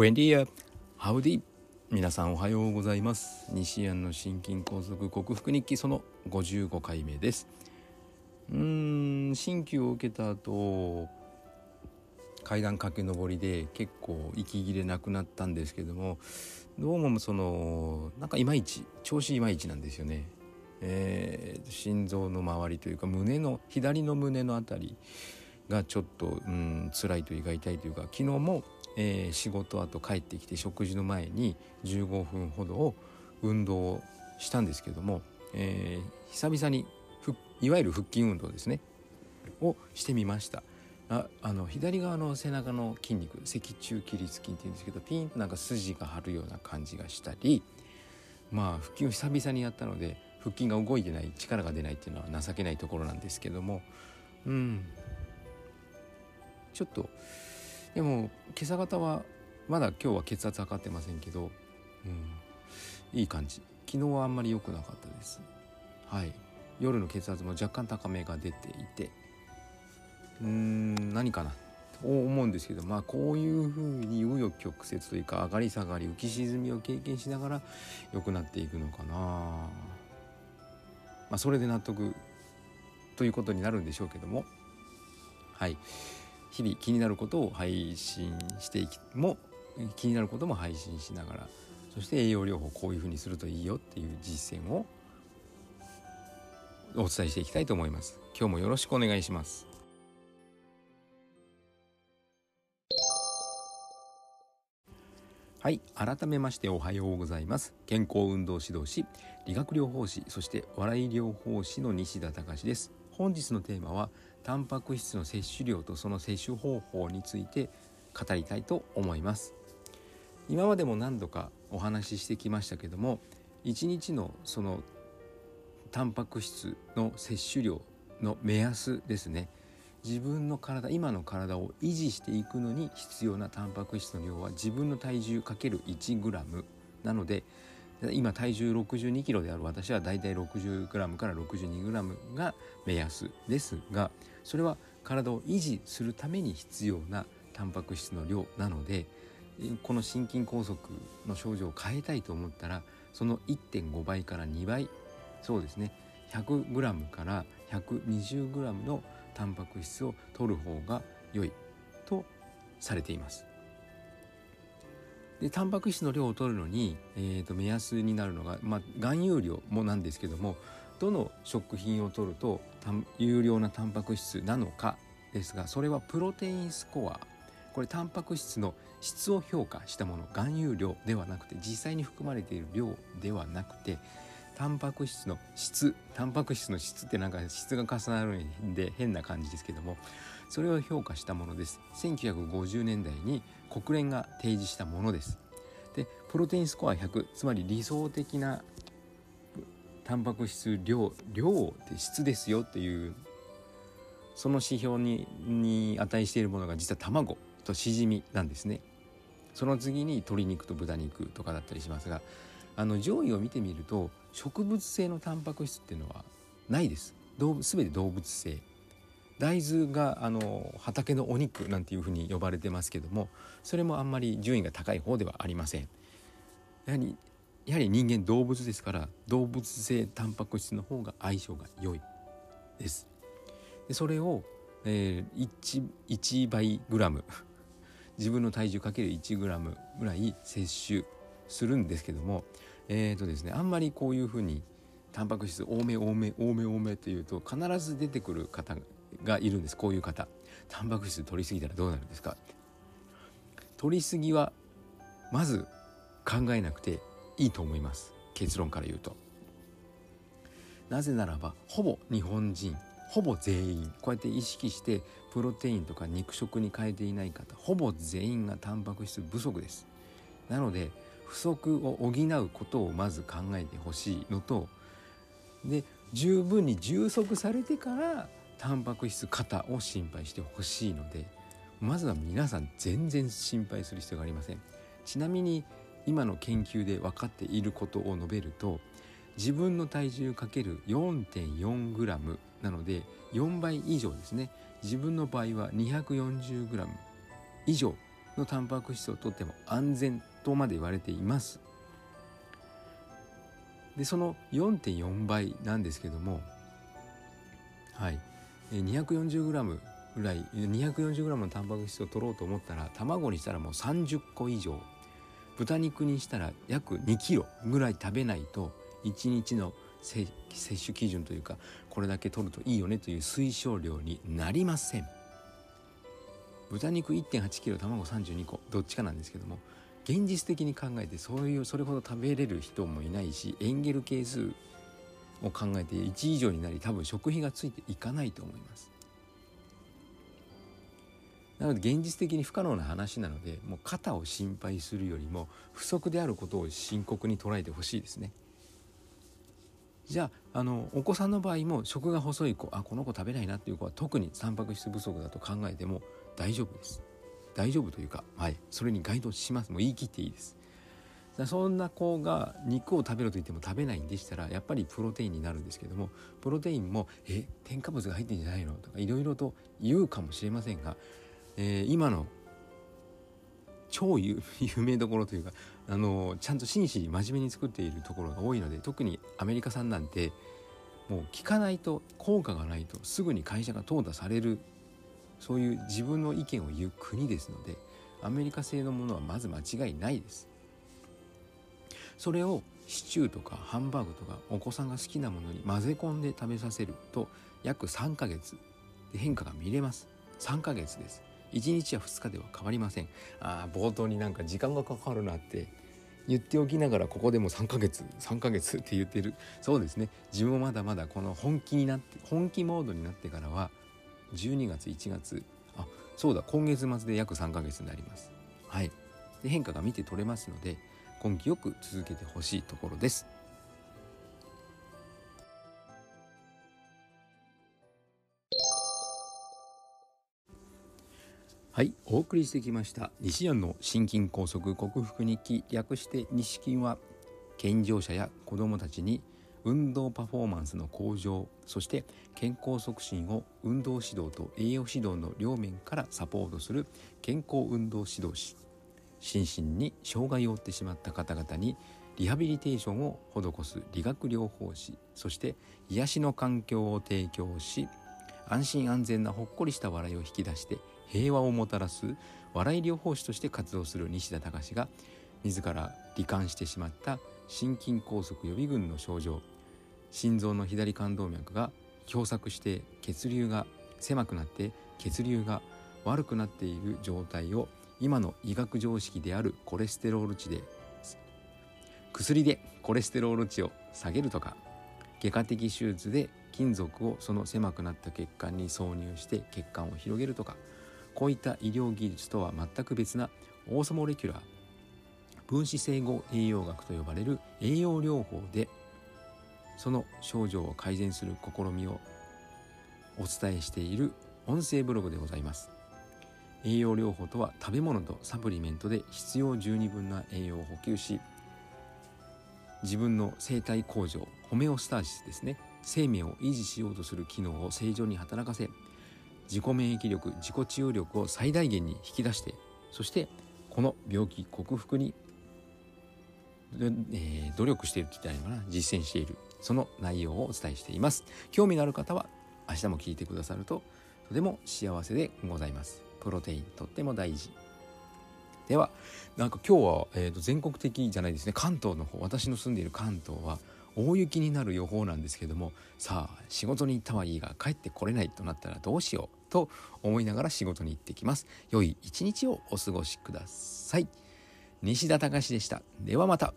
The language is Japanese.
ブエンディアハウディ皆さんおはようございます。西安の心筋梗塞克服日記その55回目です。うーん鍼灸を受けた後階段駆け上りで結構息切れなくなったんですけどもどうもそのなんかいまいち調子いまいちなんですよね。えー、心臓の周りというか胸の左の胸の辺りがちょっとうん辛いというか痛いというか昨日もえー、仕事後帰ってきて食事の前に15分ほどを運動をしたんですけども、えー、久々にいわゆる腹筋運動ですねをしてみました。ああの左側の背中の筋肉脊柱起立筋っていうんですけどピンとなんか筋が張るような感じがしたりまあ腹筋を久々にやったので腹筋が動いてない力が出ないっていうのは情けないところなんですけどもうん。ちょっとでも今朝方はまだ今日は血圧測ってませんけど、うん、いい感じ。昨日はあんまり良くなかったです。はい。夜の血圧も若干高めが出ていてうーん何かな？と思うんですけどまあこういうふうに紆余曲折というか上がり下がり浮き沈みを経験しながら良くなっていくのかな。まあそれで納得ということになるんでしょうけども。はい。日々気になることを配信していきも気になることも配信しながらそして栄養療法こういうふうにするといいよっていう実践をお伝えしていきたいと思います。今日もよろしくお願いします。はい改めましておはようございます。健康運動指導士理学療法士そして笑い療法士の西田隆です。本日のテーマはタンパク質の摂取量とその摂取方法について語りたいと思います。今までも何度かお話ししてきましたけども1日のそのタンパク質の摂取量の目安ですね。自分の体今の体を維持していくのに必要なタンパク質の量は自分の体重 ×1g なので今体重62キロである私はだいたい 60g から 62g が目安ですがそれは体を維持するために必要なタンパク質の量なのでこの心筋梗塞の症状を変えたいと思ったらその1.5倍から2倍そうですね 100g から 120g のタンパク質を摂る方が良いとされています。でタンパク質の量を取るのに、えー、と目安になるのが、まあ、含有量もなんですけどもどの食品を取ると有料なタンパク質なのかですがそれはプロテインスコア。これタンパク質の質を評価したもの含有量ではなくて実際に含まれている量ではなくてタンパク質の質タンパク質の質ってなんか質が重なるんで変な感じですけどもそれを評価したものです。1950年代に国連が提示したものです。でプロテインスコア100つまり理想的なタンパク質量量って質ですよっていうその指標にに値しているものが実は卵としじみなんですね。その次に鶏肉と豚肉とかだったりしますがあの上位を見てみると植物性のタンパク質っていうのはないです。全て動物性。大豆があの畑のお肉なんていうふうに呼ばれてますけどもそれもあんまり順位が高い方ではありません。やはりやはり人間動物ですから動物性タンパク質の方が相性が良いです。でそれを、えー、1, 1倍グラム 自分の体重かける1グラムぐらい摂取するんですけどもえーとですねあんまりこういうふうにタンパク質多め多め多め多めというと必ず出てくる方ががいるんですこういう方。タンパク質取りすぎたらどうなるんですか？取りすぎはまず考えなくていいと思います結論から言うと。なぜならばほぼ日本人ほぼ全員こうやって意識してプロテインとか肉食に変えていない方ほぼ全員がタンパク質不足です。なので不足を補うことをまず考えてほしいのとで十分に充足されてからタンパク質過を心配してほしいのでまずは皆さん全然心配する必要がありません。ちなみに今の研究で分かっていることを述べると自分の体重 ×4.4g なので4倍以上ですね。自分の場合は 240g 以上のタンパク質をとっても安全とまで言われています。でその4.4倍なんですけどもはい。240g ぐらい 240g のタンパク質を取ろうと思ったら卵にしたらもう30個以上豚肉にしたら約 2kg ぐらい食べないと1日の摂取基準というかこれだけ取るといいよねという推奨量になりません。豚肉 1.8kg 卵32個どっちかなんですけども現実的に考えてそういうそれほど食べれる人もいないしエンゲル係数を考えて1以上になり多分食費がついていかないと思います。なので現実的に不可能な話なのでもう肩を心配するよりも不足であることを深刻に捉えてほしいですね。じゃああのお子さんの場合も食が細い子あこの子食べないなっていう子は特にタンパク質不足だと考えても大丈夫です。大丈夫というか、はい、それに該当します。もう言い切っていいです。そんな子が肉を食べろと言っても食べないんでしたらやっぱりプロテインになるんですけどもプロテインも「え添加物が入ってんじゃないの?」とかいろいろと言うかもしれませんが、えー、今の超 有名どころというかあのちゃんと真摯に真面目に作っているところが多いので特にアメリカ産なんてもう聞かないと効果がないとすぐに会社が淘汰されるそういう自分の意見を言う国ですのでアメリカ製のものはまず間違いないですそれをシチューとかハンバーグとかお子さんが好きなものに混ぜ込んで食べさせると約3ヶ月で変化が見れます。3ヶ月です。1日や2日では変わりません。ああ冒頭になんか時間がかかるなって言っておきながらここでも3ヶ月3ヶ月って言ってる。そうですね。自分もまだまだこの本気になって本気モードになってからは12月1月。あそうだ。今月末で約3ヶ月になります。はい。で変化が見て取れますので根気よく続けてほしいところです。はいお送りしてきました西安の心筋梗塞克服日記略して西筋は健常者や子どもたちに運動パフォーマンスの向上そして健康促進を運動指導と栄養指導の両面からサポートする健康運動指導士。心身に障害を負ってしまった方々にリハビリテーションを施す理学療法士そして癒しの環境を提供し安心安全なほっこりした笑いを引き出して平和をもたらす笑い療法士として活動する西田隆が自ら罹患してしまった心筋梗塞予備軍の症状。心臓の左冠動脈が狭窄して血流が狭くなって血流が悪くなっている状態を今の医学常識であるコレステロール値で薬でコレステロール値を下げるとか外科的手術で金属をその狭くなった血管に挿入して血管を広げるとかこういった医療技術とは全く別なオーソモレキュラー分子整合栄養学と呼ばれる栄養療法でその症状を改善する試みをお伝えしている音声ブログでございます。栄養療法とは食べ物とサプリメントで必要十二分な栄養を補給し自分の生体向上ホメオスターシスですね。生命を維持しようとする機能を正常に働かせ自己免疫力自己治癒力を最大限に引き出してそしてこの病気克服に、えー、努力しているって言ったらいいのかな？実践している。その内容をお伝えしています。興味のある方は明日も聞いてくださるととても幸せでございます。プロテインとっても大事。ではなんか今日は、えー、と全国的じゃないですね。関東の方。私の住んでいる関東は大雪になる予報なんですけどもさあ仕事に行ったはいいが帰ってこれないとなったらどうしようと思いながら仕事に行ってきます。良い一日をお過ごしください。西田隆でした。ではまた。